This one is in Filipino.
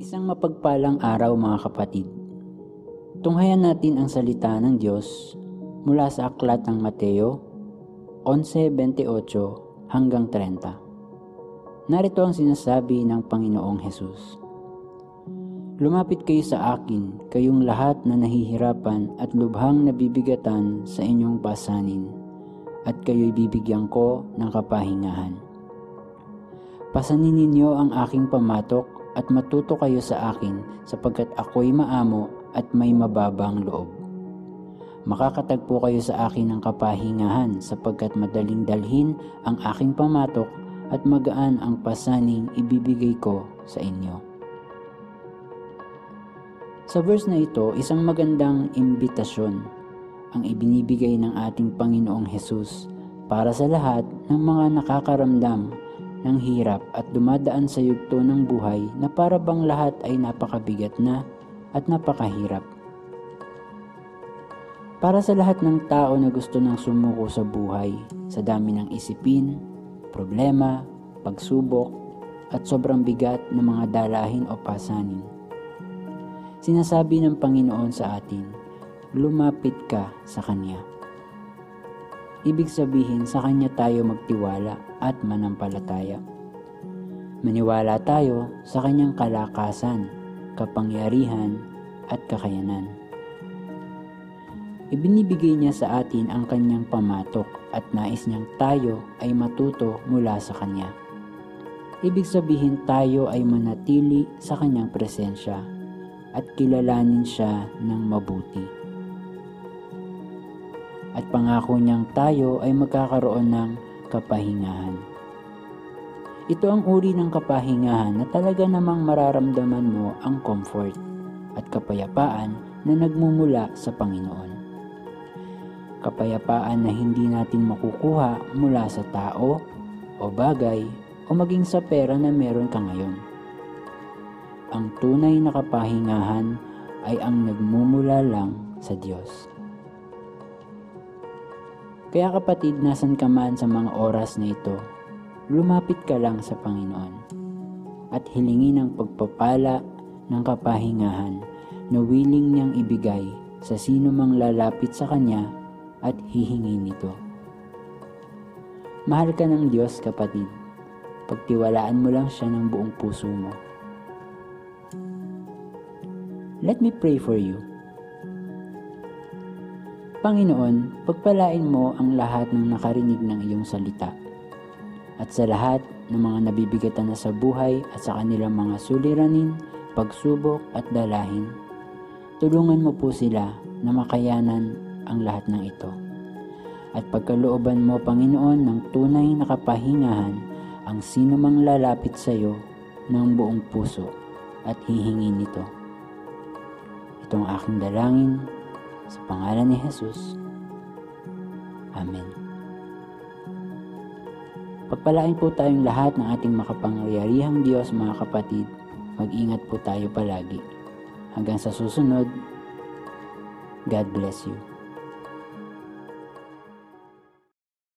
Isang mapagpalang araw mga kapatid. Tunghayan natin ang salita ng Diyos mula sa aklat ng Mateo 11.28 hanggang 30. Narito ang sinasabi ng Panginoong Hesus. Lumapit kayo sa akin, kayong lahat na nahihirapan at lubhang nabibigatan sa inyong pasanin, at kayo'y bibigyan ko ng kapahingahan. Pasanin ninyo ang aking pamatok at matuto kayo sa akin sapagkat ako'y maamo at may mababang loob. Makakatagpo kayo sa akin ng kapahingahan sapagkat madaling dalhin ang aking pamatok at magaan ang pasaning ibibigay ko sa inyo. Sa verse na ito, isang magandang imbitasyon ang ibinibigay ng ating Panginoong Hesus para sa lahat ng mga nakakaramdam ng hirap at dumadaan sa yugto ng buhay na para bang lahat ay napakabigat na at napakahirap. Para sa lahat ng tao na gusto ng sumuko sa buhay, sa dami ng isipin, problema, pagsubok, at sobrang bigat ng mga dalahin o pasanin. Sinasabi ng Panginoon sa atin, lumapit ka sa Kanya. Ibig sabihin sa Kanya tayo magtiwala at manampalataya. Maniwala tayo sa Kanyang kalakasan, kapangyarihan at kakayanan. Ibinibigay niya sa atin ang Kanyang pamatok at nais niyang tayo ay matuto mula sa Kanya. Ibig sabihin tayo ay manatili sa Kanyang presensya at kilalanin siya ng mabuti. At pangako niyang tayo ay magkakaroon ng kapahingahan. Ito ang uri ng kapahingahan na talaga namang mararamdaman mo ang comfort at kapayapaan na nagmumula sa Panginoon. Kapayapaan na hindi natin makukuha mula sa tao o bagay o maging sa pera na meron ka ngayon. Ang tunay na kapahingahan ay ang nagmumula lang sa Diyos. Kaya kapatid, nasan ka man sa mga oras na ito, lumapit ka lang sa Panginoon at hilingin ang pagpapala ng kapahingahan na willing niyang ibigay sa sino mang lalapit sa Kanya at hihingi nito. Mahal ka ng Diyos kapatid, pagtiwalaan mo lang siya ng buong puso mo. Let me pray for you. Panginoon, pagpalain mo ang lahat ng nakarinig ng iyong salita. At sa lahat ng mga nabibigatan na sa buhay at sa kanilang mga suliranin, pagsubok at dalahin, tulungan mo po sila na makayanan ang lahat ng ito. At pagkalooban mo, Panginoon, ng tunay na kapahingahan ang sino mang lalapit sa iyo ng buong puso at hihingi nito. Itong aking dalangin sa pangalan ni Jesus. Amen. Pagpalain po tayong lahat ng ating makapangyarihang Diyos mga kapatid. Mag-ingat po tayo palagi. Hanggang sa susunod, God bless you.